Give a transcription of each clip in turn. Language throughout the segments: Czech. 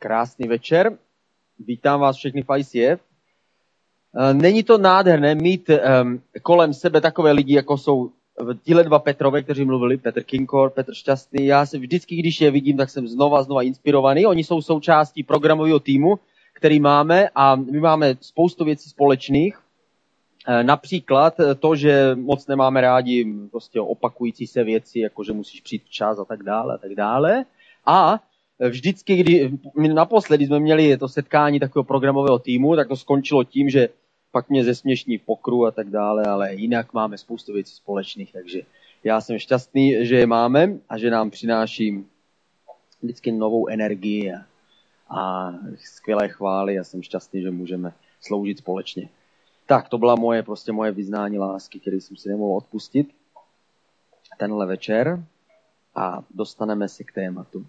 Krásný večer. Vítám vás všechny v ICF. Eh, není to nádherné mít um, kolem sebe takové lidi, jako jsou tihle dva Petrové, kteří mluvili, Petr Kinkor, Petr Šťastný. Já se vždycky, když je vidím, tak jsem znova, znova inspirovaný. Oni jsou součástí programového týmu, který máme a my máme spoustu věcí společných. Eh, například to, že moc nemáme rádi prostě opakující se věci, jako že musíš přijít včas a tak dále a tak dále. A vždycky, kdy naposledy jsme měli to setkání takového programového týmu, tak to skončilo tím, že pak mě zesměšní pokru a tak dále, ale jinak máme spoustu věcí společných, takže já jsem šťastný, že je máme a že nám přináší vždycky novou energii a, a skvělé chvály a jsem šťastný, že můžeme sloužit společně. Tak, to byla moje, prostě moje vyznání lásky, které jsem si nemohl odpustit tenhle večer a dostaneme se k tématu.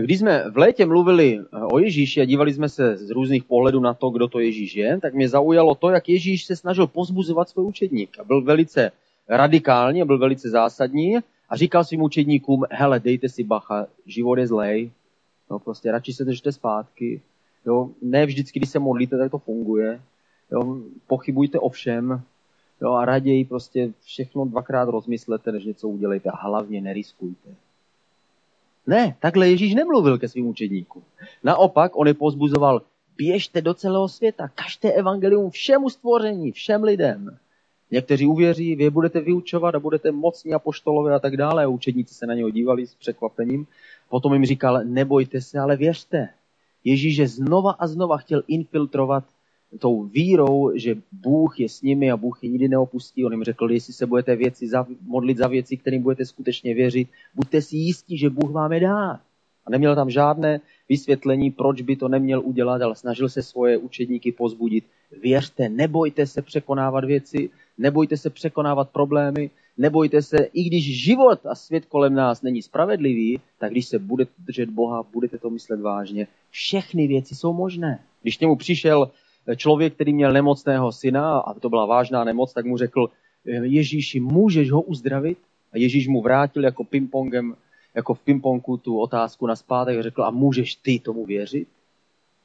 Když jsme v létě mluvili eh, o Ježíši a dívali jsme se z různých pohledů na to, kdo to Ježíš je, tak mě zaujalo to, jak Ježíš se snažil pozbuzovat svůj učedník. A byl velice radikální, byl velice zásadní a říkal svým učedníkům, hele, dejte si bacha, život je zlej, no prostě radši se držte zpátky, jo, ne vždycky, když se modlíte, tak to funguje, jo, pochybujte o všem, jo, a raději prostě všechno dvakrát rozmyslete, než něco udělejte. A hlavně neriskujte. Ne, takhle Ježíš nemluvil ke svým učedníkům. Naopak, on je pozbuzoval, běžte do celého světa, kažte evangelium všemu stvoření, všem lidem. Někteří uvěří, vy budete vyučovat a budete mocní apoštolové a tak dále. A učedníci se na něho dívali s překvapením. Potom jim říkal, nebojte se, ale věřte. Ježíš je znova a znova chtěl infiltrovat tou vírou, že Bůh je s nimi a Bůh je nikdy neopustí. On jim řekl, jestli se budete věci za, modlit za věci, kterým budete skutečně věřit, buďte si jistí, že Bůh vám je dá. A neměl tam žádné vysvětlení, proč by to neměl udělat, ale snažil se svoje učedníky pozbudit. Věřte, nebojte se překonávat věci, nebojte se překonávat problémy, nebojte se, i když život a svět kolem nás není spravedlivý, tak když se budete držet Boha, budete to myslet vážně, všechny věci jsou možné. Když k němu přišel člověk, který měl nemocného syna, a to byla vážná nemoc, tak mu řekl, Ježíši, můžeš ho uzdravit? A Ježíš mu vrátil jako pingpongem, jako v pingpongu tu otázku na zpátek a řekl, a můžeš ty tomu věřit?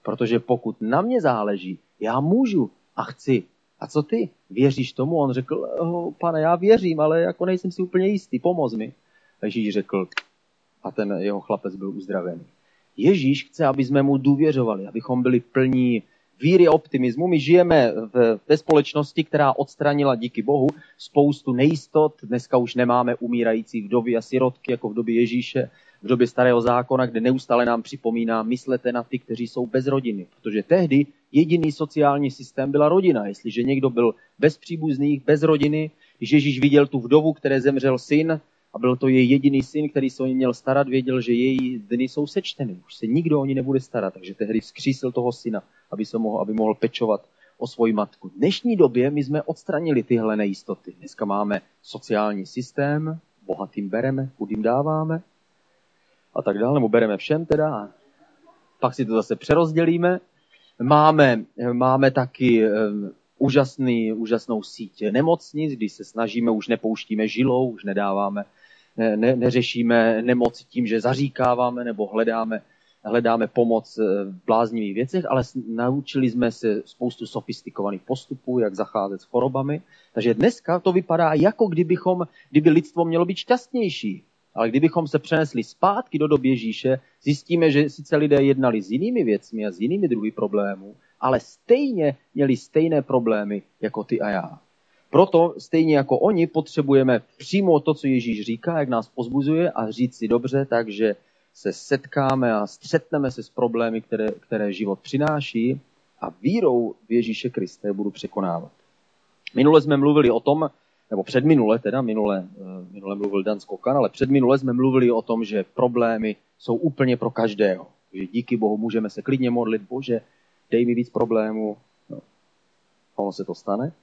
Protože pokud na mě záleží, já můžu a chci. A co ty? Věříš tomu? On řekl, oh, pane, já věřím, ale jako nejsem si úplně jistý, pomoz mi. A Ježíš řekl, a ten jeho chlapec byl uzdravený. Ježíš chce, aby jsme mu důvěřovali, abychom byli plní víry a optimismu. My žijeme v, ve společnosti, která odstranila díky Bohu spoustu nejistot. Dneska už nemáme umírající vdovy a sirotky, jako v době Ježíše, v době starého zákona, kde neustále nám připomíná, myslete na ty, kteří jsou bez rodiny. Protože tehdy jediný sociální systém byla rodina. Jestliže někdo byl bez příbuzných, bez rodiny, když Ježíš viděl tu vdovu, které zemřel syn, a byl to její jediný syn, který se o ní měl starat, věděl, že její dny jsou sečteny. Už se nikdo o ní nebude starat, takže tehdy vzkřísil toho syna, aby, se mohl, aby mohl pečovat o svoji matku. V dnešní době my jsme odstranili tyhle nejistoty. Dneska máme sociální systém, bohatým bereme, chudým dáváme a tak dále, nebo bereme všem teda pak si to zase přerozdělíme. Máme, máme taky úžasný, úžasnou síť nemocnic, když se snažíme, už nepouštíme žilou, už nedáváme ne, neřešíme nemoc tím, že zaříkáváme nebo hledáme, hledáme pomoc v bláznivých věcech, ale naučili jsme se spoustu sofistikovaných postupů, jak zacházet s chorobami. Takže dneska to vypadá, jako kdybychom, kdyby lidstvo mělo být šťastnější. Ale kdybychom se přenesli zpátky do doby Ježíše, zjistíme, že sice lidé jednali s jinými věcmi a s jinými druhy problémů, ale stejně měli stejné problémy jako ty a já. Proto stejně jako oni potřebujeme přímo to, co Ježíš říká, jak nás pozbuzuje a říct si dobře, takže se setkáme a střetneme se s problémy, které, které život přináší a vírou v Ježíše Kriste budu překonávat. Minule jsme mluvili o tom, nebo předminule teda, minule, eh, minule mluvil Dan Skokan, ale předminule jsme mluvili o tom, že problémy jsou úplně pro každého. Že díky Bohu můžeme se klidně modlit, Bože, dej mi víc problémů. No, ono se to stane.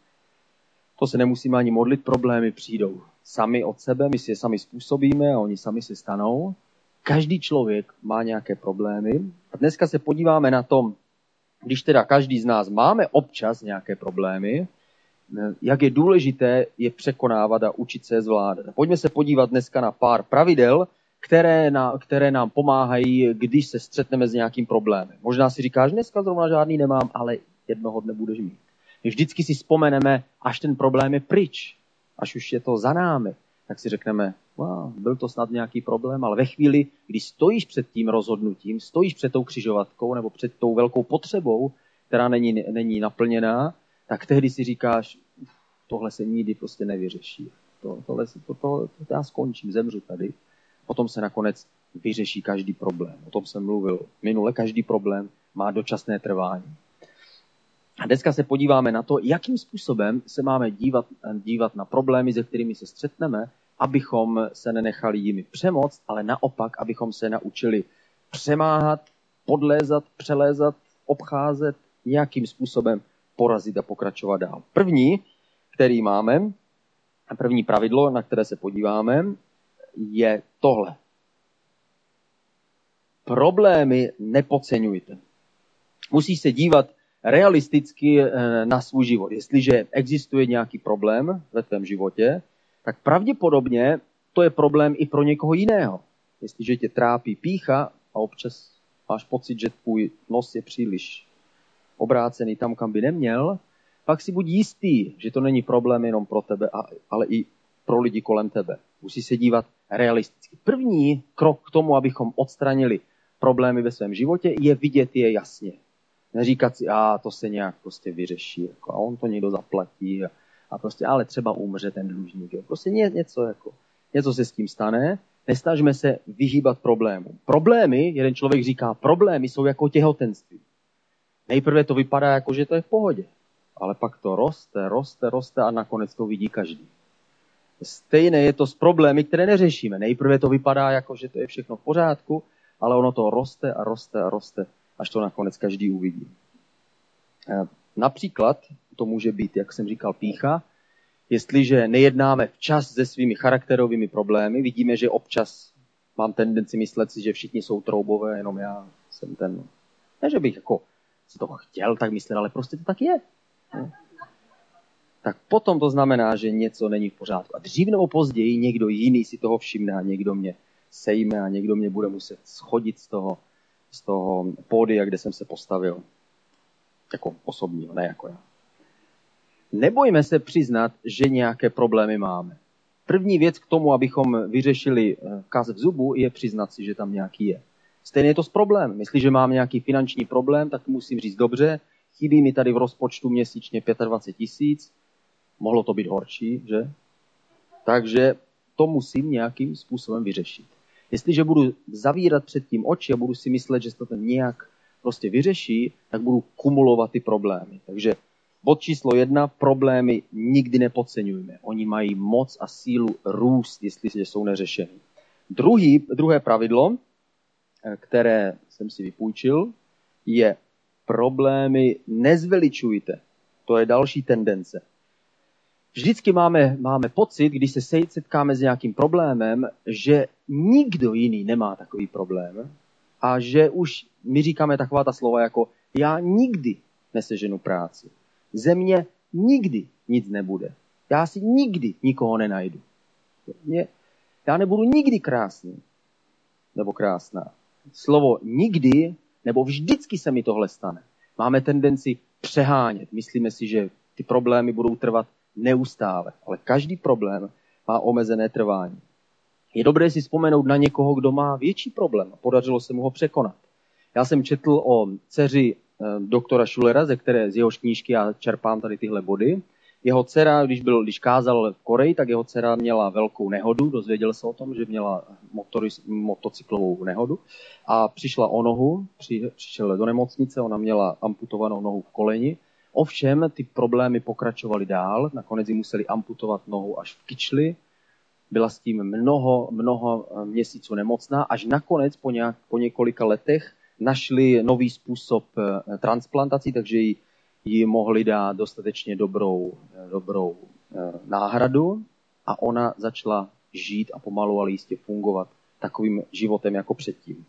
To se nemusíme ani modlit, problémy přijdou sami od sebe, my si je sami způsobíme a oni sami se stanou. Každý člověk má nějaké problémy. A dneska se podíváme na tom, když teda každý z nás máme občas nějaké problémy, jak je důležité je překonávat a učit se je zvládat. Pojďme se podívat dneska na pár pravidel, které, na, které nám pomáhají, když se střetneme s nějakým problémem. Možná si říkáš, dneska zrovna žádný nemám, ale jednoho dne budeš mít. Vždycky si vzpomeneme, až ten problém je pryč, až už je to za námi, tak si řekneme, wow, byl to snad nějaký problém, ale ve chvíli, kdy stojíš před tím rozhodnutím, stojíš před tou křižovatkou nebo před tou velkou potřebou, která není, není naplněná, tak tehdy si říkáš, tohle se nikdy prostě nevyřeší. To, tohle, to, to, to, to já skončím, zemřu tady. Potom se nakonec vyřeší každý problém. O tom jsem mluvil minule. Každý problém má dočasné trvání. A dneska se podíváme na to, jakým způsobem se máme dívat, dívat na problémy, se kterými se střetneme, abychom se nenechali jimi přemoct, ale naopak, abychom se naučili přemáhat, podlézat, přelézat, obcházet, nějakým způsobem porazit a pokračovat dál. První, který máme, první pravidlo, na které se podíváme, je tohle. Problémy nepodceňujte. Musí se dívat realisticky eh, na svůj život. Jestliže existuje nějaký problém ve tvém životě, tak pravděpodobně to je problém i pro někoho jiného. Jestliže tě trápí pícha a občas máš pocit, že tvůj nos je příliš obrácený tam, kam by neměl, pak si buď jistý, že to není problém jenom pro tebe, ale i pro lidi kolem tebe. Musí se dívat realisticky. První krok k tomu, abychom odstranili problémy ve svém životě, je vidět je jasně. Neříkat si, a to se nějak prostě vyřeší, jako, a on to někdo zaplatí, a, a prostě, ale třeba umře ten dlužník. Jo. Prostě ně, něco, jako, něco se s tím stane, nestažme se vyhýbat problémům. Problémy, jeden člověk říká, problémy jsou jako těhotenství. Nejprve to vypadá jako, že to je v pohodě, ale pak to roste, roste, roste a nakonec to vidí každý. Stejné je to s problémy, které neřešíme. Nejprve to vypadá jako, že to je všechno v pořádku, ale ono to roste a roste a roste až to nakonec každý uvidí. Například to může být, jak jsem říkal, pícha. Jestliže nejednáme včas se svými charakterovými problémy, vidíme, že občas mám tendenci myslet si, že všichni jsou troubové, jenom já jsem ten. Ne, že bych jako si to chtěl tak myslet, ale prostě to tak je. Tak potom to znamená, že něco není v pořádku. A dřív nebo později někdo jiný si toho všimne a někdo mě sejme a někdo mě bude muset schodit z toho z toho pódia, kde jsem se postavil. Jako osobního, ne jako já. Nebojme se přiznat, že nějaké problémy máme. První věc k tomu, abychom vyřešili eh, kaz v zubu, je přiznat si, že tam nějaký je. Stejně je to s problémem. Jestliže mám nějaký finanční problém, tak musím říct dobře, chybí mi tady v rozpočtu měsíčně 25 tisíc, mohlo to být horší, že? Takže to musím nějakým způsobem vyřešit. Jestliže budu zavírat před tím oči a budu si myslet, že se to nějak prostě vyřeší, tak budu kumulovat ty problémy. Takže bod číslo jedna, problémy nikdy nepodceňujeme. Oni mají moc a sílu růst, jestli jsou neřešeny. Druhý, druhé pravidlo, eh, které jsem si vypůjčil, je problémy nezveličujte. To je další tendence vždycky máme, máme pocit, když se setkáme s nějakým problémem, že nikdo jiný nemá takový problém a že už my říkáme taková ta slova jako já nikdy neseženu práci. Země nikdy nic nebude. Já si nikdy nikoho nenajdu. Mě, já nebudu nikdy krásný nebo krásná. Slovo nikdy nebo vždycky se mi tohle stane. Máme tendenci přehánět. Myslíme si, že ty problémy budou trvat neustále. Ale každý problém má omezené trvání. Je dobré si vzpomenout na někoho, kdo má větší problém a podařilo se mu ho překonat. Já jsem četl o dceři eh, doktora Schulera, ze které z jeho knížky já čerpám tady tyhle body. Jeho dcera, když, byl, když kázal v Koreji, tak jeho dcera měla velkou nehodu, dozvěděl se o tom, že měla motory, motocyklovou nehodu. A přišla o nohu, při, přišel do nemocnice, ona měla amputovanou nohu v koleni. Ovšem ty problémy pokračovaly dál, nakonec ji museli amputovat nohu až v kyčli, byla s tím mnoho, mnoho eh, měsíců nemocná, až nakonec po, nějak, po několika letech našli nový způsob eh, transplantací, takže ji, ji mohli dát dostatečně dobrou, eh, dobrou náhradu a ona začala žít a pomalu ale jistě fungovat takovým životem jako předtím.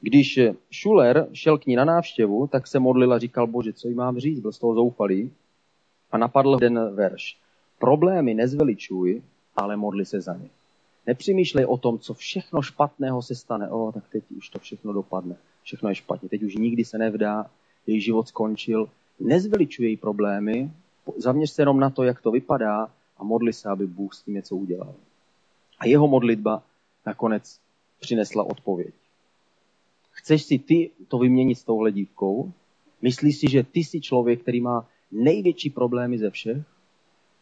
Když Schuller šel k ní na návštěvu, tak se modlil a říkal, bože, co jí mám říct, byl z toho zoufalý. A napadl ten verš. Problémy nezveličuj, ale modli se za ně. Nepřemýšlej o tom, co všechno špatného se stane. O, tak teď už to všechno dopadne. Všechno je špatně. Teď už nikdy se nevdá. Její život skončil. Nezveličuj její problémy. Zaměř se jenom na to, jak to vypadá a modli se, aby Bůh s tím něco udělal. A jeho modlitba nakonec přinesla odpověď. Chceš si ty to vyměnit s touhle dívkou? Myslíš si, že ty jsi člověk, který má největší problémy ze všech?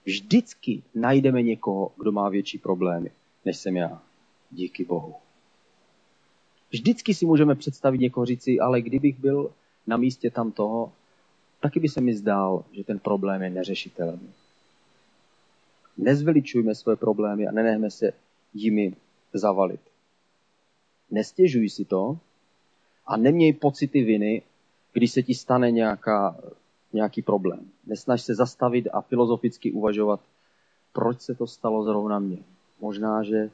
Vždycky najdeme někoho, kdo má větší problémy, než jsem já. Díky Bohu. Vždycky si můžeme představit někoho říci, ale kdybych byl na místě tam toho, taky by se mi zdál, že ten problém je neřešitelný. Nezveličujme své problémy a nenechme se jimi zavalit. Nestěžuj si to a neměj pocity viny, když se ti stane nějaká, nějaký problém. Nesnaž se zastavit a filozoficky uvažovat, proč se to stalo zrovna mně. Možná, že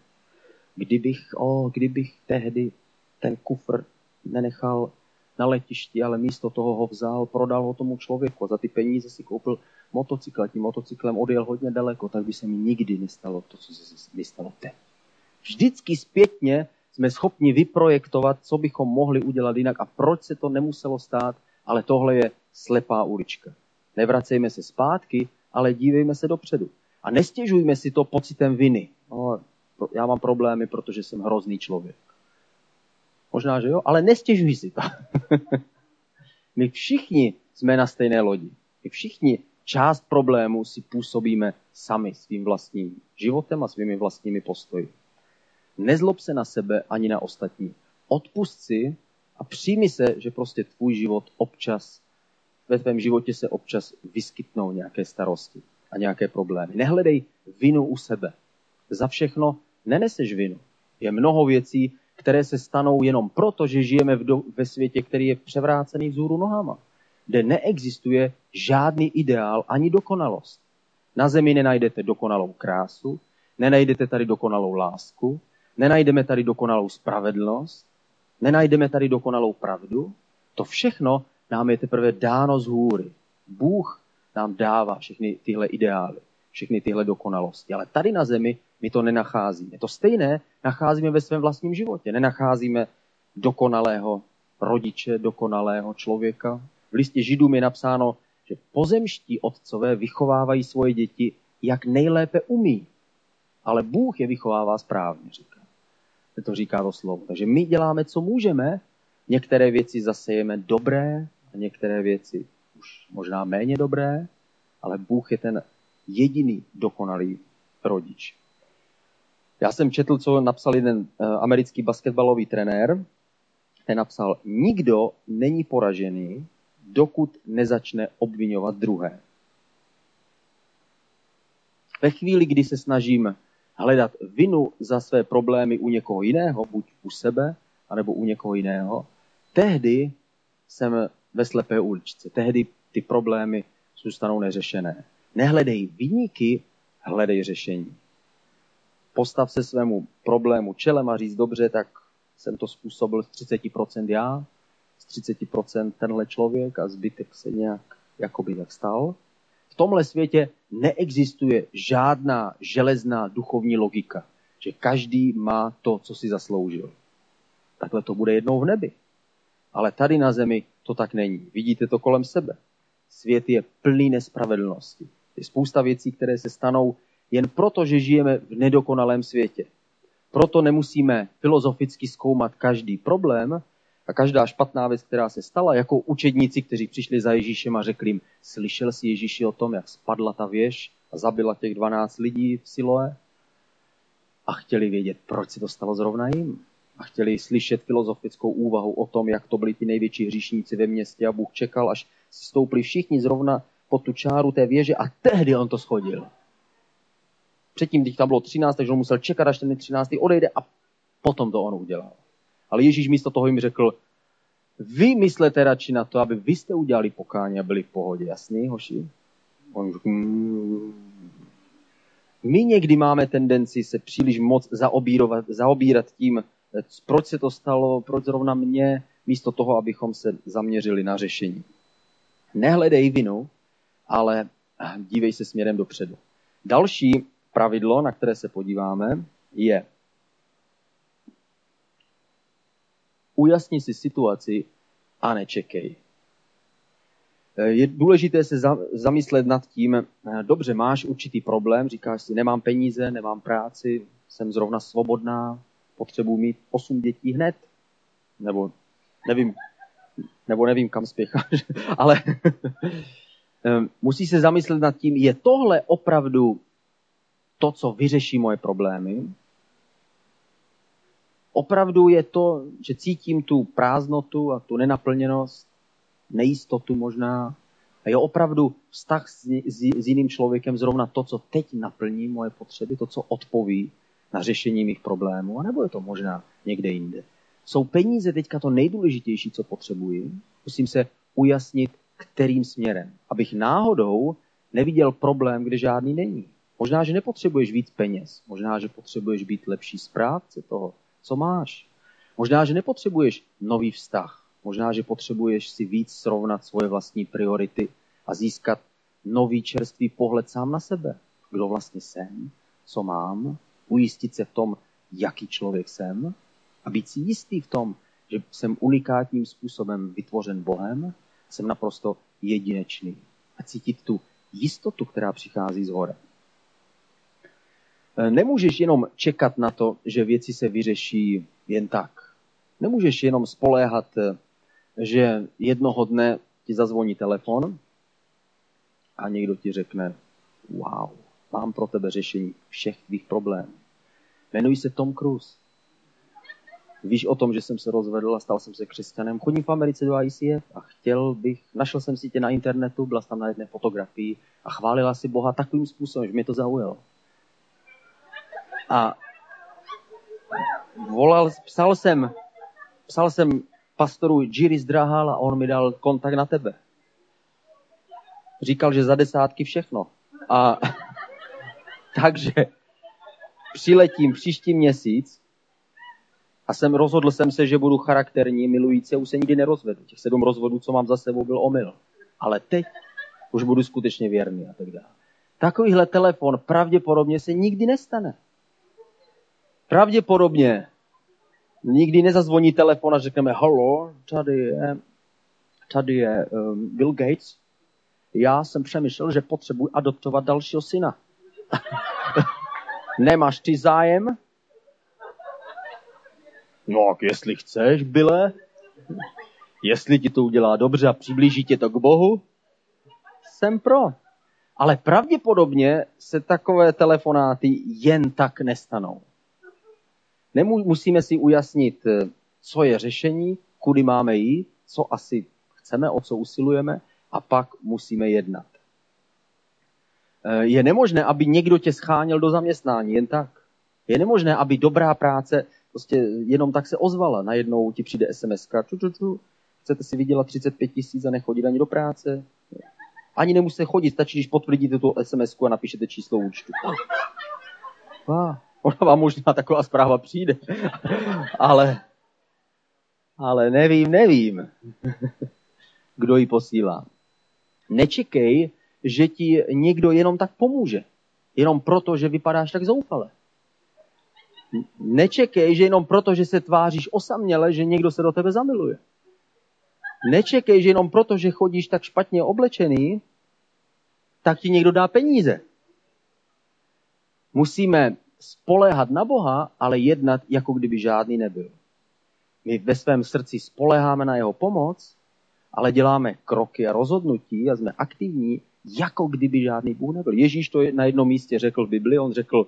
kdybych, o, kdybych tehdy ten kufr nenechal na letišti, ale místo toho ho vzal, prodal ho tomu člověku. Za ty peníze si koupil motocykl a tím motocyklem odjel hodně daleko, tak by se mi nikdy nestalo to, co se mi stalo teď. Vždycky zpětně jsme schopni vyprojektovat, co bychom mohli udělat jinak a proč se to nemuselo stát, ale tohle je slepá ulička. Nevracejme se zpátky, ale dívejme se dopředu. A nestěžujme si to pocitem viny. No, já mám problémy, protože jsem hrozný člověk. Možná, že jo, ale nestěžuj si to. My všichni jsme na stejné lodi. My všichni část problémů si působíme sami svým vlastním životem a svými vlastními postoji. Nezlob se na sebe ani na ostatní. Odpust si a přijmi se, že prostě tvůj život občas, ve tvém životě se občas vyskytnou nějaké starosti a nějaké problémy. Nehledej vinu u sebe. Za všechno neneseš vinu. Je mnoho věcí, které se stanou jenom proto, že žijeme v do, ve světě, který je převrácený vzhůru nohama, kde neexistuje žádný ideál ani dokonalost. Na zemi nenajdete dokonalou krásu, nenajdete tady dokonalou lásku, nenajdeme tady dokonalou spravedlnost, nenajdeme tady dokonalou pravdu. To všechno nám je teprve dáno z hůry. Bůh nám dává všechny tyhle ideály, všechny tyhle dokonalosti. Ale tady na zemi my to nenacházíme. To stejné nacházíme ve svém vlastním životě. Nenacházíme dokonalého rodiče, dokonalého člověka. V listě Židům je napsáno, že pozemští otcové vychovávají svoje děti, jak nejlépe umí. Ale Bůh je vychovává správně, říká. To říká to slovo. Takže my děláme, co můžeme. Některé věci zasejeme dobré a některé věci už možná méně dobré, ale Bůh je ten jediný dokonalý rodič. Já jsem četl, co napsal jeden eh, americký basketbalový trenér. Ten napsal, nikdo není poražený, dokud nezačne obvinovat druhé. Ve chvíli, kdy se snažím hledat vinu za své problémy u někoho jiného, buď u sebe, anebo u někoho jiného, tehdy jsem ve slepé uličce. Tehdy ty problémy zůstanou neřešené. Nehledej vyníky, hledej řešení postav se svému problému čelem a říct, dobře, tak jsem to způsobil z 30% já, z 30% tenhle člověk a zbytek se nějak jakoby jak stal. V tomhle světě neexistuje žádná železná duchovní logika, že každý má to, co si zasloužil. Takhle to bude jednou v nebi. Ale tady na zemi to tak není. Vidíte to kolem sebe. Svět je plný nespravedlnosti. Je spousta věcí, které se stanou jen proto, že žijeme v nedokonalém světě. Proto nemusíme filozoficky zkoumat každý problém a každá špatná věc, která se stala, jako učedníci, kteří přišli za Ježíšem a řekli jim, slyšel si Ježíši o tom, jak spadla ta věž a zabila těch 12 lidí v Siloe? A chtěli vědět, proč se to stalo zrovna jim. A chtěli slyšet filozofickou úvahu o tom, jak to byli ti největší hříšníci ve městě a Bůh čekal, až stoupli všichni zrovna po tu čáru té věže a tehdy on to schodil. Předtím, když tam bylo 13, takže on musel čekat, až ten 13. odejde a potom to on udělal. Ale Ježíš místo toho jim řekl, vy myslete radši na to, aby vy jste udělali pokání a byli v pohodě. Jasný, hoši? On řekl, mm. My někdy máme tendenci se příliš moc zaobírovat, zaobírat tím, proč se to stalo, proč zrovna mě, místo toho, abychom se zaměřili na řešení. Nehledej vinu, ale dívej se směrem dopředu. Další pravidlo, na které se podíváme, je ujasni si situaci a nečekej. Eh, je důležité se zamyslet nad tím, eh, dobře, máš určitý problém, říkáš si, nemám peníze, nemám práci, jsem zrovna svobodná, potřebuji mít osm dětí hned, nebo nevím, nebo nevím, kam spěcháš, ale eh, musí se zamyslet nad tím, je tohle opravdu to, co vyřeší moje problémy? Opravdu je to, že cítím tu prázdnotu a tu nenaplněnost, nejistotu možná. A je opravdu vztah s, s, s jiným člověkem zrovna to, co teď naplní moje potřeby, to, co odpoví na řešení mých problémů, anebo je to možná někde jinde. Jsou peníze teďka to nejdůležitější, co potřebuji? Musím se ujasnit, kterým směrem, abych náhodou neviděl problém, kde žádný není. Možná, že nepotřebuješ víc peněz, možná, že potřebuješ být lepší správce toho, co máš. Možná, že nepotřebuješ nový vztah, Možná, že potřebuješ si víc srovnat svoje vlastní priority a získat nový čerstvý pohled sám na sebe. Kdo vlastně jsem, co mám, ujistit se v tom, jaký člověk jsem a být si jistý v tom, že jsem unikátním způsobem vytvořen Bohem, jsem naprosto jedinečný a cítit tu jistotu, která přichází z hora. Nemůžeš jenom čekat na to, že věci se vyřeší jen tak. Nemůžeš jenom spoléhat že jednoho dne ti zazvoní telefon a někdo ti řekne, wow, mám pro tebe řešení všech tvých problémů. Jmenuji se Tom Cruise. Víš o tom, že jsem se rozvedl a stal jsem se křesťanem. Chodím v Americe do ICF a chtěl bych, našel jsem si tě na internetu, byla tam na jedné fotografii a chválila si Boha takovým způsobem, že mě to zaujalo. A volal, psal jsem, psal jsem pastoru Jiri Zdrahal a on mi dal kontakt na tebe. Říkal, že za desátky všechno. A takže přiletím příští měsíc a jsem rozhodl jsem se, že budu charakterní, milující a už se nikdy nerozvedu. Těch sedm rozvodů, co mám za sebou, byl omyl. Ale teď už budu skutečně věrný a tak dále. Takovýhle telefon pravděpodobně se nikdy nestane. Pravděpodobně Nikdy nezazvoní telefon a řekneme, halo, tady je, tady je um, Bill Gates. Já jsem přemýšlel, že potřebuji adoptovat dalšího syna. Nemáš ty zájem? No, jestli chceš, Bile, jestli ti to udělá dobře a přiblíží tě to k Bohu, jsem pro. Ale pravděpodobně se takové telefonáty jen tak nestanou. Nemusíme si ujasnit, eh, co je řešení, kudy máme jít, co asi chceme, o co usilujeme a pak musíme jednat. Eh, je nemožné, aby někdo tě scháněl do zaměstnání jen tak. Je nemožné, aby dobrá práce prostě jenom tak se ozvala. Najednou ti přijde SMS, ču, ču, ču, chcete si vydělat 35 tisíc a nechodit ani do práce. Ani nemusíte chodit, stačí, když potvrdíte tu SMS a napíšete číslo účtu. Ah, Ona vám možná taková zpráva přijde. ale, ale nevím, nevím, kdo ji posílá. Nečekej, že ti někdo jenom tak pomůže. Jenom proto, že vypadáš tak zoufale. Nečekej, že jenom proto, že se tváříš osaměle, že někdo se do tebe zamiluje. Nečekej, že jenom proto, že chodíš tak špatně oblečený, tak ti někdo dá peníze. Musíme spoléhat na Boha, ale jednat, jako kdyby žádný nebyl. My ve svém srdci spoléháme na jeho pomoc, ale děláme kroky a rozhodnutí a jsme aktivní, jako kdyby žádný Bůh nebyl. Ježíš to na jednom místě řekl v Bibli, on řekl,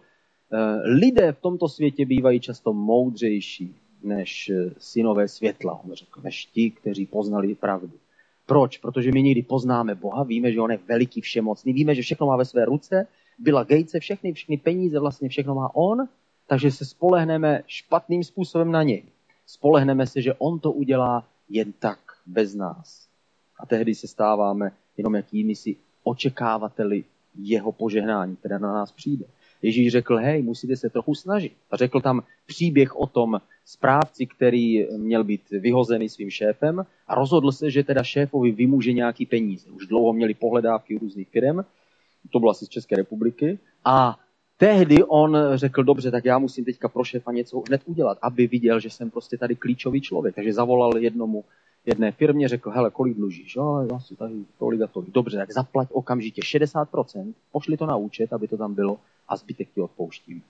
eh, lidé v tomto světě bývají často moudřejší než eh, synové světla, on řekl, než ti, kteří poznali pravdu. Proč? Protože my někdy poznáme Boha, víme, že on je veliký všemocný, víme, že všechno má ve své ruce byla Gatese, všechny, všechny peníze, vlastně všechno má on, takže se spolehneme špatným způsobem na něj. Spolehneme se, že on to udělá jen tak, bez nás. A tehdy se stáváme jenom jakými si očekávateli jeho požehnání, které na nás přijde. Ježíš řekl, hej, musíte se trochu snažit. A řekl tam příběh o tom správci, který měl být vyhozený svým šéfem a rozhodl se, že teda šéfovi vymůže nějaký peníze. Už dlouho měli pohledávky různých firm to bylo asi z České republiky, a tehdy on řekl, dobře, tak já musím teďka pro šéfa něco hned udělat, aby viděl, že jsem prostě tady klíčový člověk. Takže zavolal jednomu jedné firmě, řekl, hele, kolik dlužíš? Jo, asi tady tolik a tolik. Dobře, tak zaplať okamžitě 60%, pošli to na účet, aby to tam bylo a zbytek ti odpouštím.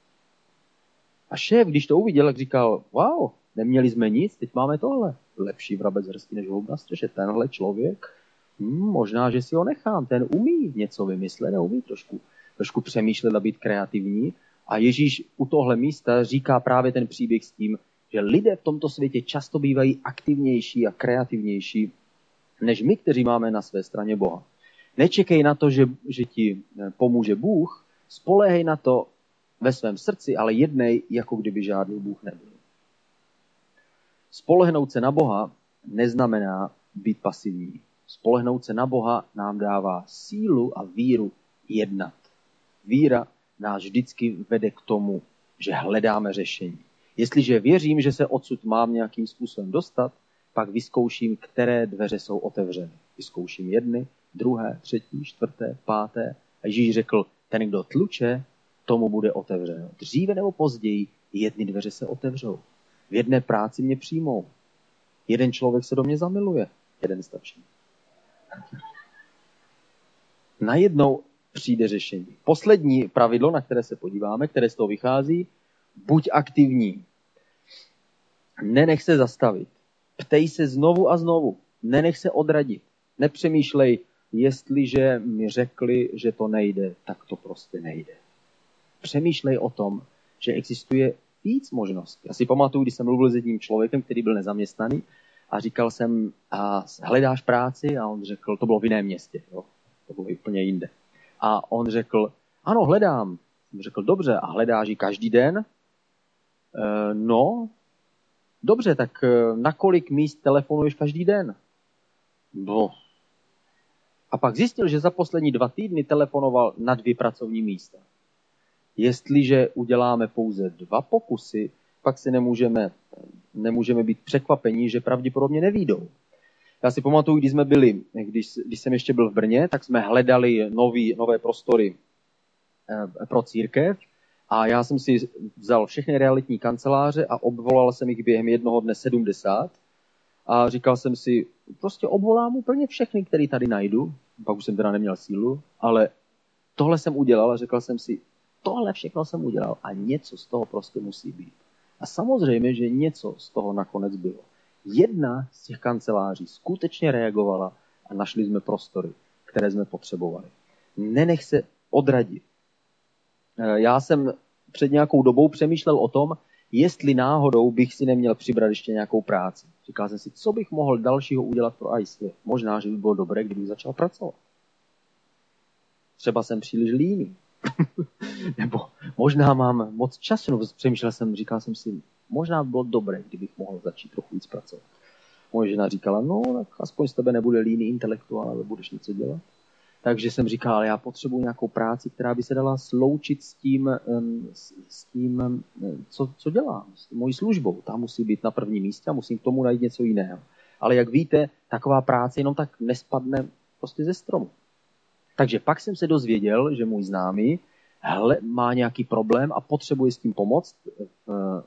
A šéf, když to uviděl, tak říkal, wow, neměli jsme nic, teď máme tohle. Lepší vrabec hrstí než hloub na. Tenhle člověk, hm, možná, že si ho nechám, ten umí něco vymyslet a umí trošku, trošku přemýšlet a být kreativní. A Ježíš u tohle místa říká právě ten příběh s tím, že lidé v tomto světě často bývají aktivnější a kreativnější než my, kteří máme na své straně Boha. Nečekej na to, že, že ti eh, pomůže Bůh, spolehej na to ve svém srdci, ale jednej, jako kdyby žádný Bůh nebyl. Spolehnout se na Boha neznamená být pasivní. Spolehnout se na Boha nám dává sílu a víru jednat. Víra nás vždycky vede k tomu, že hledáme řešení. Jestliže věřím, že se odsud mám nějakým způsobem dostat, pak vyzkouším, které dveře jsou otevřeny. Vyzkouším jedny, druhé, třetí, čtvrté, páté. A Ježíš řekl, ten, kdo tluče, tomu bude otevřeno. Dříve nebo později jedny dveře se otevřou. V jedné práci mě přijmou. Jeden člověk se do mě zamiluje. Jeden stačí. Najednou přijde řešení. Poslední pravidlo, na které se podíváme, které z toho vychází, buď aktivní. Nenech se zastavit. Ptej se znovu a znovu. Nenech se odradit. Nepřemýšlej, jestliže mi řekli, že to nejde, tak to prostě nejde. Přemýšlej o tom, že existuje víc možností. Já si pamatuju, když jsem mluvil s jedním člověkem, který byl nezaměstnaný a říkal jsem, a hledáš práci? A on řekl, to bylo v jiném městě, jo? to bylo úplně jinde. A on řekl, ano, hledám. Jsem řekl, dobře, a hledáš ji každý den? E, no, dobře, tak e, na kolik míst telefonuješ každý den? No. A pak zjistil, že za poslední dva týdny telefonoval na dvě pracovní místa. Jestliže uděláme pouze dva pokusy, pak si nemůžeme, nemůžeme být překvapení, že pravděpodobně nevídou. Já si pamatuju, když jsme byli, když, když jsem ještě byl v Brně, tak jsme hledali nový, nové prostory eh, pro církev a já jsem si vzal všechny realitní kanceláře a obvolal jsem jich během jednoho dne 70 a říkal jsem si, prostě obvolám úplně všechny, který tady najdu. Pak už jsem teda neměl sílu, ale tohle jsem udělal a řekl jsem si, tohle všechno jsem udělal a něco z toho prostě musí být. A samozřejmě, že něco z toho nakonec bylo. Jedna z těch kanceláří skutečně reagovala a našli jsme prostory, které jsme potřebovali. Nenech se odradit. Eh, já jsem před nějakou dobou přemýšlel o tom, jestli náhodou bych si neměl přibrat ještě nějakou práci. Říkal jsem si, co bych mohl dalšího udělat pro ICF. Možná, že by bylo dobré, kdybych začal pracovat. Třeba jsem příliš líný. Nebo možná mám moc času, nebo přemýšlel jsem, říkal jsem si, možná by bylo dobré, kdybych mohl začít trochu víc pracovat. Moje žena říkala, no, tak aspoň z tebe nebude líný intelektuál, ale budeš něco dělat. Takže jsem říkal, já potřebuji nějakou práci, která by se dala sloučit s tím, s, s tím co, co dělám, s mojí službou. Ta musí být na prvním místě a musím k tomu najít něco jiného. Ale jak víte, taková práce jenom tak nespadne prostě ze stromu. Takže pak jsem se dozvěděl, že můj známý hele, má nějaký problém a potřebuje s tím pomoct v,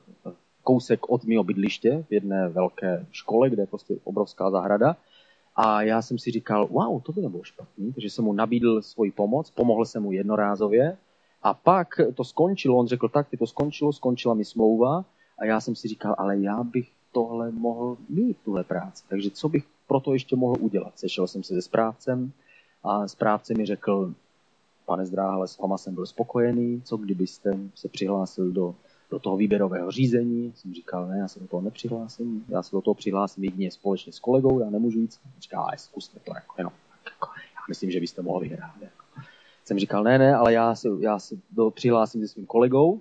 kousek od mého bydliště v jedné velké škole, kde je prostě obrovská zahrada. A já jsem si říkal, wow, to by nebylo špatný, takže jsem mu nabídl svoji pomoc, pomohl jsem mu jednorázově a pak to skončilo, on řekl, tak, ty to skončilo, skončila mi smlouva a já jsem si říkal, ale já bych tohle mohl mít, tuhle práci. Takže co bych pro to ještě mohl udělat? Sešel jsem se se správcem, a správce mi řekl, pane Zdráhale, s váma jsem byl spokojený, co kdybyste se přihlásil do, do toho výběrového řízení. Jsem říkal, ne, já se do toho nepřihlásím, já se do toho přihlásím jedině společně s kolegou, já nemůžu jít. Říká, ale zkuste to, jako, jenom, jako, já myslím, že byste mohli vyhrát. Jako. Jsem říkal, ne, ne, ale já se, já se do, přihlásím se svým kolegou,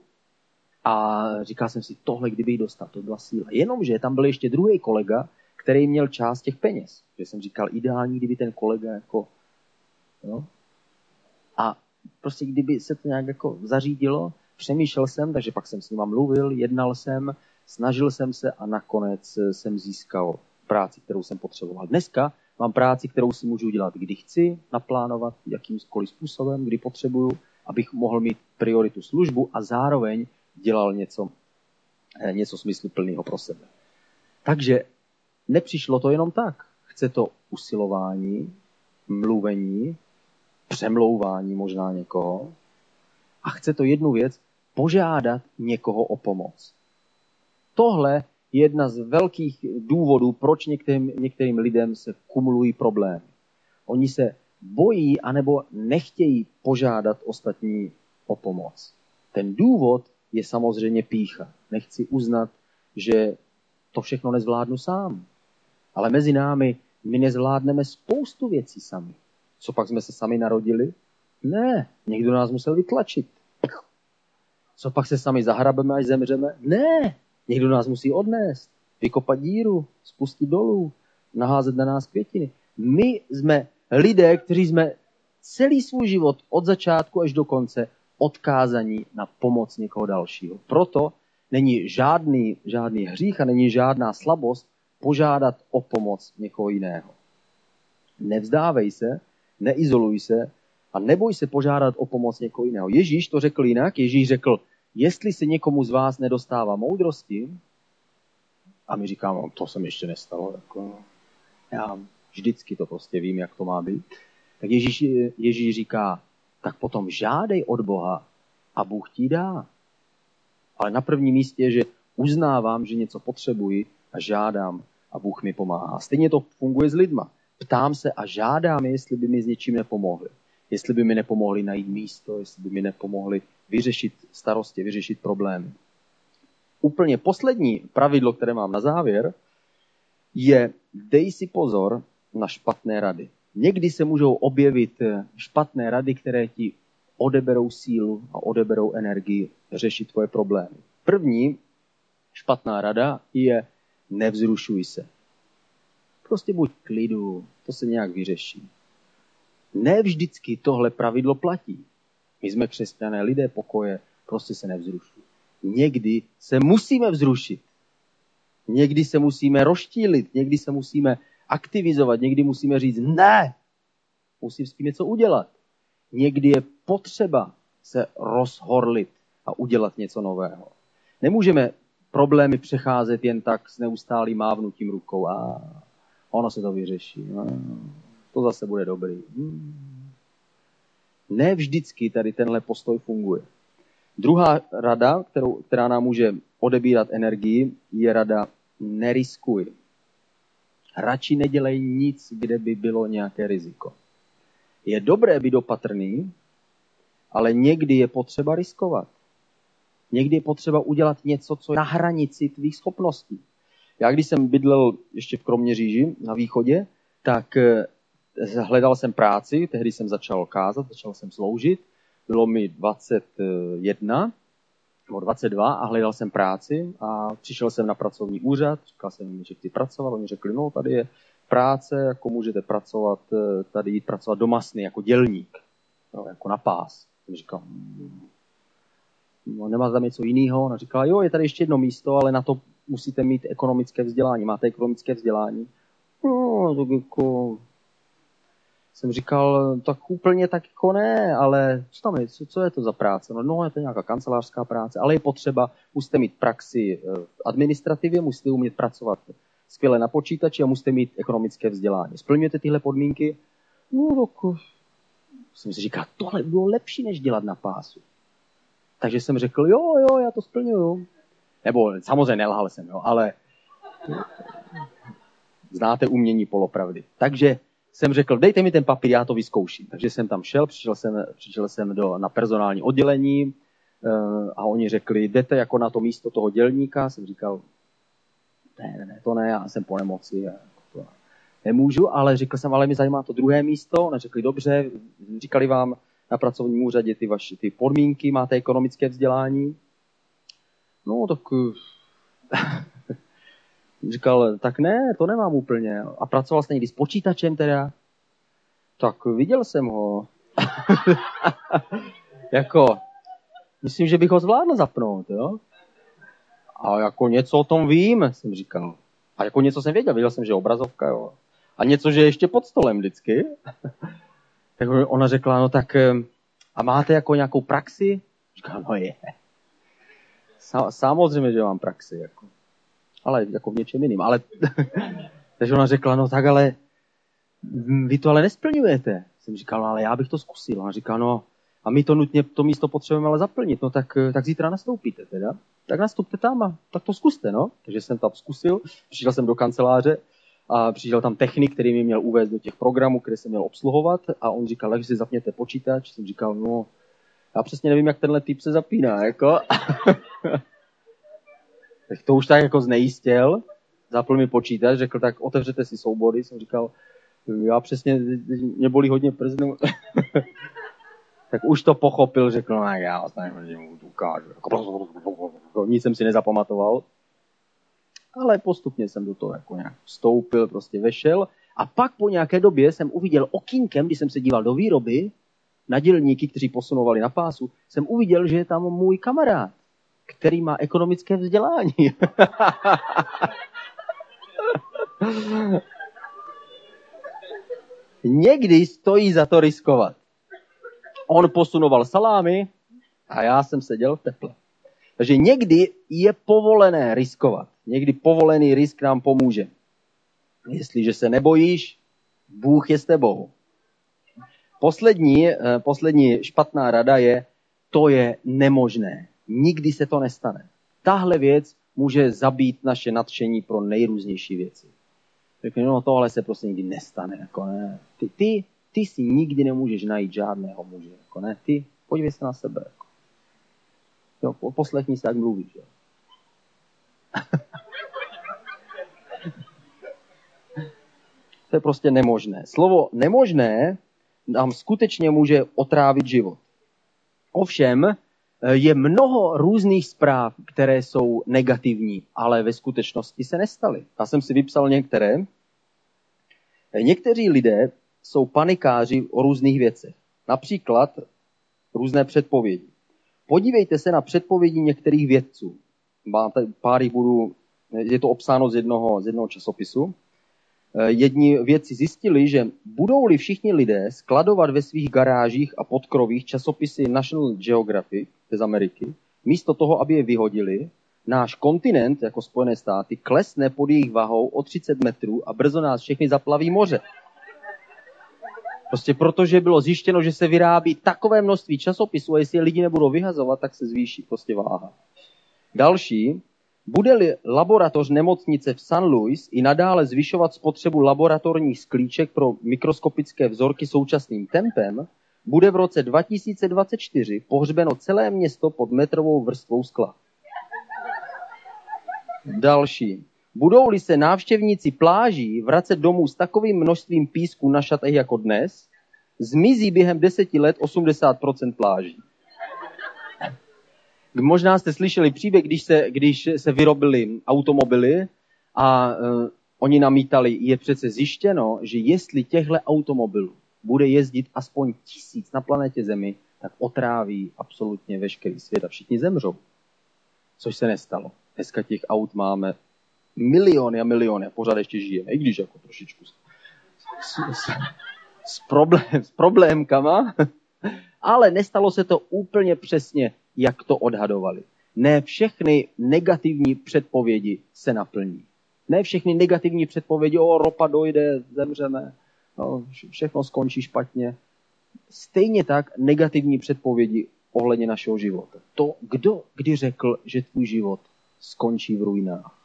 a říkal jsem si, tohle kdyby dostal, to byla síla. Jenomže tam byl ještě druhý kolega, který měl část těch peněz. Že jsem říkal, ideální, kdyby ten kolega jako Jo? A prostě kdyby se to nějak jako zařídilo, přemýšlel jsem, takže pak jsem s nima mluvil, jednal jsem, snažil jsem se a nakonec jsem získal práci, kterou jsem potřeboval. Dneska mám práci, kterou si můžu udělat, kdy chci, naplánovat jakýmkoliv způsobem, kdy potřebuju, abych mohl mít prioritu službu a zároveň dělal něco, eh, něco smysluplného pro sebe. Takže nepřišlo to jenom tak. Chce to usilování, mluvení, přemlouvání možná někoho a chce to jednu věc, požádat někoho o pomoc. Tohle je jedna z velkých důvodů, proč některým, některým lidem se kumulují problémy. Oni se bojí anebo nechtějí požádat ostatní o pomoc. Ten důvod je samozřejmě pícha. Nechci uznat, že to všechno nezvládnu sám. Ale mezi námi my nezvládneme spoustu věcí sami. Co pak jsme se sami narodili? Ne, někdo nás musel vytlačit. Co pak se sami zahrabeme, až zemřeme? Ne, někdo nás musí odnést, vykopat díru, spustit dolů, naházet na nás květiny. My jsme lidé, kteří jsme celý svůj život od začátku až do konce odkázaní na pomoc někoho dalšího. Proto není žádný, žádný hřích a není žádná slabost požádat o pomoc někoho jiného. Nevzdávej se, neizoluj se a neboj se požádat o pomoc někoho jiného. Ježíš to řekl jinak. Ježíš řekl, jestli se někomu z vás nedostává moudrosti, a my říkáme, no, to se mi ještě nestalo, jako, já vždycky to prostě vím, jak to má být, tak Ježíš, Ježíš říká, tak potom žádej od Boha a Bůh ti dá. Ale na prvním místě je, že uznávám, že něco potřebuji a žádám a Bůh mi pomáhá. Stejně to funguje s lidma. Ptám se a žádám, jestli by mi s něčím nepomohli. Jestli by mi nepomohli najít místo, jestli by mi nepomohli vyřešit starosti, vyřešit problémy. Úplně poslední pravidlo, které mám na závěr, je dej si pozor na špatné rady. Někdy se můžou objevit špatné rady, které ti odeberou sílu a odeberou energii řešit tvoje problémy. První špatná rada je nevzrušuj se. Prostě buď klidu, to se nějak vyřeší. Ne vždycky tohle pravidlo platí. My jsme křesťané, lidé pokoje, prostě se nevzrušují. Někdy se musíme vzrušit. Někdy se musíme roštílit, někdy se musíme aktivizovat, někdy musíme říct ne, musím s tím něco udělat. Někdy je potřeba se rozhorlit a udělat něco nového. Nemůžeme problémy přecházet jen tak s neustálým mávnutím rukou a ono se to vyřeší. No, to zase bude dobrý. Hmm. Ne vždycky tady tenhle postoj funguje. Druhá rada, kterou, která nám může odebírat energii, je rada neriskuj. Radši nedělej nic, kde by bylo nějaké riziko. Je dobré být opatrný, ale někdy je potřeba riskovat. Někdy je potřeba udělat něco, co je na hranici tvých schopností. Já když jsem bydlel ještě v Kroměříži na východě, tak eh, hledal jsem práci, tehdy jsem začal kázat, začal jsem sloužit. Bylo mi 21 nebo 22 a hledal jsem práci a přišel jsem na pracovní úřad, říkal jsem jim, že chci pracovat, oni řekli, no tady je práce, jako můžete pracovat, eh, tady jít pracovat do masny jako dělník, no, jako na pás. Jsem říkal, hmm, no, nemá tam něco jiného? Ona říkala, jo, je tady ještě jedno místo, ale na to musíte mít ekonomické vzdělání. Máte ekonomické vzdělání? No, tak jako... Jsem říkal, tak úplně tak jako ne, ale co tam je, co, co je to za práce? No, no, je to nějaká kancelářská práce, ale je potřeba, musíte mít praxi eh, v administrativě, musíte umět pracovat skvěle na počítači a musíte mít ekonomické vzdělání. Splňujete tyhle podmínky? No, tak jsem si říkal, tohle bylo lepší, než dělat na pásu. Takže jsem řekl, jo, jo, já to splňuju. Nebo samozřejmě nelhal jsem, jo, ale znáte umění polopravdy. Takže jsem řekl, dejte mi ten papír, já to vyzkouším. Takže jsem tam šel, přišel jsem, přišel jsem do, na personální oddělení uh, a oni řekli, jdete jako na to místo toho dělníka. Jsem říkal, ne, ne, to ne, já jsem po nemoci. To nemůžu, ale řekl jsem, ale mi zajímá to druhé místo. Oni řekli, dobře, říkali vám na pracovním úřadě ty vaše ty podmínky, máte ekonomické vzdělání. No, tak říkal, tak ne, to nemám úplně. A pracoval jste někdy s počítačem teda? Tak viděl jsem ho. jako, myslím, že bych ho zvládl zapnout, jo? A jako něco o tom vím, jsem říkal. A jako něco jsem věděl, věděl jsem, že je obrazovka, jo. A něco, že je ještě pod stolem vždycky. tak ona řekla, no tak a máte jako nějakou praxi, Říkám, no je. Samozřejmě, že mám praxi, jako. ale jako v něčem jiným. Ale, takže ona řekla, no tak ale vy to ale nesplňujete. Jsem říkal, no, ale já bych to zkusil. Ona říká, no a my to nutně, to místo potřebujeme ale zaplnit, no tak, tak zítra nastoupíte teda. Tak nastupte tam a tak to zkuste, no. Takže jsem tam zkusil, přišel jsem do kanceláře a přišel tam technik, který mi měl uvést do těch programů, které jsem měl obsluhovat a on říkal, že si zapněte počítač. Jsem říkal, no, já přesně nevím, jak tenhle typ se zapíná, jako. tak to už tak jako znejistil, zapl mi počítač, řekl, tak otevřete si soubory. Jsem říkal, já přesně, mě bolí hodně prznu. tak už to pochopil, řekl, no já mu ukážu. Nic jsem si nezapamatoval. Ale postupně jsem do toho jako nějak vstoupil, prostě vešel. A pak po nějaké době jsem uviděl okýnkem, když jsem se díval do výroby, na dělníky, kteří posunovali na pásu, jsem uviděl, že je tam můj kamarád, který má ekonomické vzdělání. Někdy stojí za to riskovat. On posunoval salámy a já jsem seděl v teple. Takže někdy je povolené riskovat. Někdy povolený risk nám pomůže. Jestliže se nebojíš, Bůh je s tebou. Poslední, eh, poslední špatná rada je, to je nemožné. Nikdy se to nestane. Tahle věc může zabít naše nadšení pro nejrůznější věci. Řekne, no tohle se prostě nikdy nestane. Jako ne. Ty, ty, ty si nikdy nemůžeš najít žádného muže. Jako ne. Ty, podívej se na sebe. Jako. Jo, poslechni se, jak mluvíš. Jo. to je prostě nemožné. Slovo nemožné nám skutečně může otrávit život. Ovšem, eh, je mnoho různých zpráv, které jsou negativní, ale ve skutečnosti se nestaly. Já jsem si vypsal některé. Někteří lidé jsou panikáři o různých věcech. Například různé předpovědi. Podívejte se na předpovědi některých vědců. Pár budu, je to obsáno z jednoho, z jednoho časopisu. Eh, jedni věci zjistili, že budou-li všichni lidé skladovat ve svých garážích a podkrovích časopisy National Geographic z Ameriky, místo toho, aby je vyhodili, náš kontinent, jako Spojené státy, klesne pod jejich vahou o 30 metrů a brzo nás všechny zaplaví moře. Prostě protože bylo zjištěno, že se vyrábí takové množství časopisů a jestli je lidi nebudou vyhazovat, tak se zvýší prostě váha. Další, bude-li laboratoř nemocnice v San Luis i nadále zvyšovat spotřebu laboratorních sklíček pro mikroskopické vzorky současným tempem, bude v roce 2024 pohřbeno celé město pod metrovou vrstvou skla. Další. Budou-li se návštěvníci pláží vracet domů s takovým množstvím písku na šatech jako dnes, zmizí během deseti let 80% pláží. Možná jste slyšeli příběh, když se, když se vyrobily automobily a uh, oni namítali, je přece zjištěno, že jestli těchto automobilů bude jezdit aspoň tisíc na planetě Zemi, tak otráví absolutně veškerý svět a všichni zemřou. Což se nestalo. Dneska těch aut máme miliony a miliony a pořád ještě žijeme, i když jako trošičku s, s, s, s, problém, s problémkama, ale nestalo se to úplně přesně jak to odhadovali. Ne všechny negativní předpovědi se naplní. Ne všechny negativní předpovědi, o ropa dojde, zemřeme, no, všechno skončí špatně. Stejně tak negativní předpovědi ohledně našeho života. To, kdo kdy řekl, že tvůj život skončí v ruinách?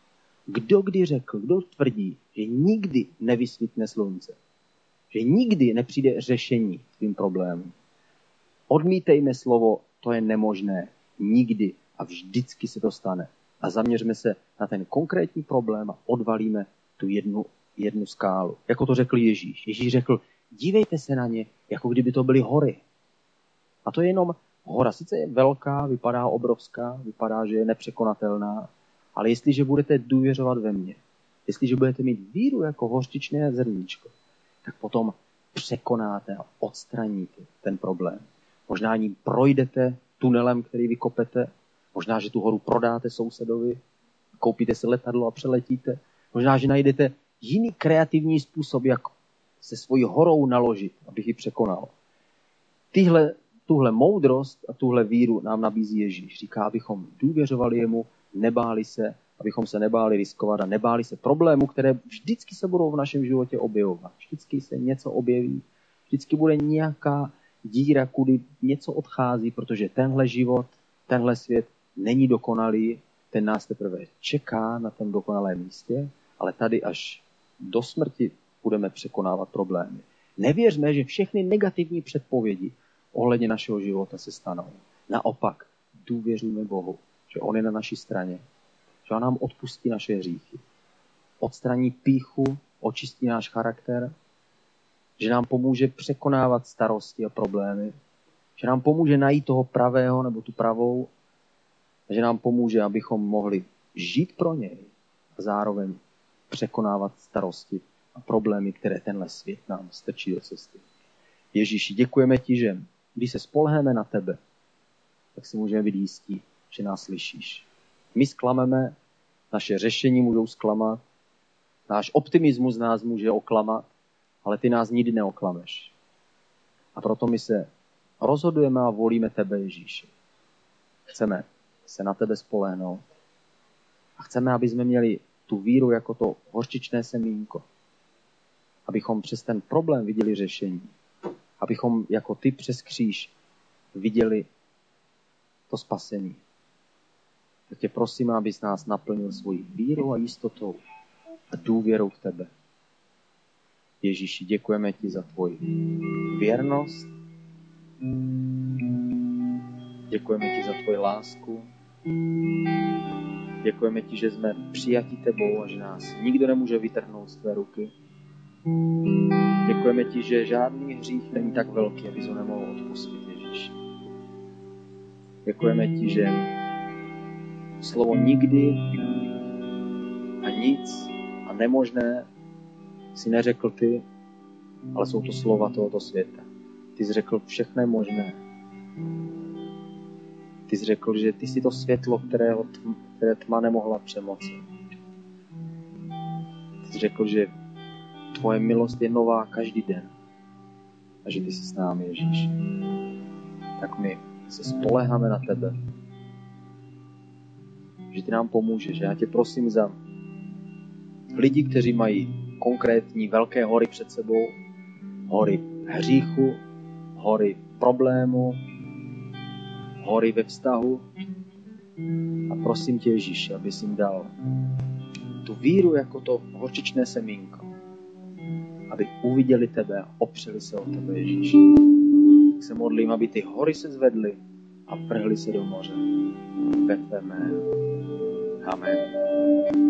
Kdo kdy řekl, kdo tvrdí, že nikdy nevysvítne slunce? Že nikdy nepřijde řešení tvým problémům? Odmítejme slovo to je nemožné. Nikdy a vždycky se to stane. A zaměřme se na ten konkrétní problém a odvalíme tu jednu, jednu skálu. Jako to řekl Ježíš. Ježíš řekl, dívejte se na ně, jako kdyby to byly hory. A to je jenom hora. Sice je velká, vypadá obrovská, vypadá, že je nepřekonatelná, ale jestliže budete důvěřovat ve mně, jestliže budete mít víru jako hořčičné zrníčko, tak potom překonáte a odstraníte ten problém. Možná ani projdete tunelem, který vykopete. Možná, že tu horu prodáte sousedovi, koupíte si letadlo a přeletíte. Možná, že najdete jiný kreativní způsob, jak se svojí horou naložit, abych ji překonal. Tyhle tuhle moudrost a tuhle víru nám nabízí Ježíš. Říká, abychom důvěřovali jemu, nebáli se, abychom se nebáli riskovat a nebáli se problémů, které vždycky se budou v našem životě objevovat. Vždycky se něco objeví, vždycky bude nějaká díra, kudy něco odchází, protože tenhle život, tenhle svět není dokonalý, ten nás teprve čeká na tom dokonalém místě, ale tady až do smrti budeme překonávat problémy. Nevěřme, že všechny negativní předpovědi ohledně našeho života se stanou. Naopak, důvěřujeme Bohu, že On je na naší straně, že On nám odpustí naše hříchy, odstraní píchu, očistí náš charakter, že nám pomůže překonávat starosti a problémy, že nám pomůže najít toho pravého nebo tu pravou, a že nám pomůže, abychom mohli žít pro něj a zároveň překonávat starosti a problémy, které tenhle svět nám strčí do cesty. Ježíši, děkujeme ti, že když se spolehneme na tebe, tak si můžeme být jistí, že nás slyšíš. My sklameme, naše řešení můžou zklamat, náš optimismus nás může oklamat, ale ty nás nikdy neoklameš. A proto my se rozhodujeme a volíme tebe, Ježíši. Chceme se na tebe spolehnout. A chceme, aby jsme měli tu víru jako to horčičné semínko. Abychom přes ten problém viděli řešení. Abychom jako ty přes kříž viděli to spasení. Tak tě prosím, abys nás naplnil svojí vírou a jistotou a důvěrou v tebe. Ježíši, děkujeme ti za tvoji věrnost. Děkujeme ti za tvoji lásku. Děkujeme ti, že jsme přijati tebou a že nás nikdo nemůže vytrhnout z tvé ruky. Děkujeme ti, že žádný hřích není tak velký, aby ho nemohl odpustit, Ježíš. Děkujeme ti, že slovo nikdy a nic a nemožné si neřekl ty, ale jsou to slova tohoto světa. Ty jsi řekl všechno možné. Ty jsi řekl, že ty jsi to světlo, kterého tma, které tma nemohla přemoci. Ty jsi řekl, že tvoje milost je nová každý den a že ty jsi s námi, Ježíš. Tak my se spoleháme na tebe, že ty nám pomůžeš. Já tě prosím za lidi, kteří mají konkrétní velké hory před sebou, hory hříchu, hory problému, hory ve vztahu. A prosím tě, Ježíš, aby jim dal tu víru jako to horčičné semínko, aby uviděli tebe a opřeli se o tebe, Ježíš. Tak se modlím, aby ty hory se zvedly a vrhly se do moře. Ve tvé jméno. Amen.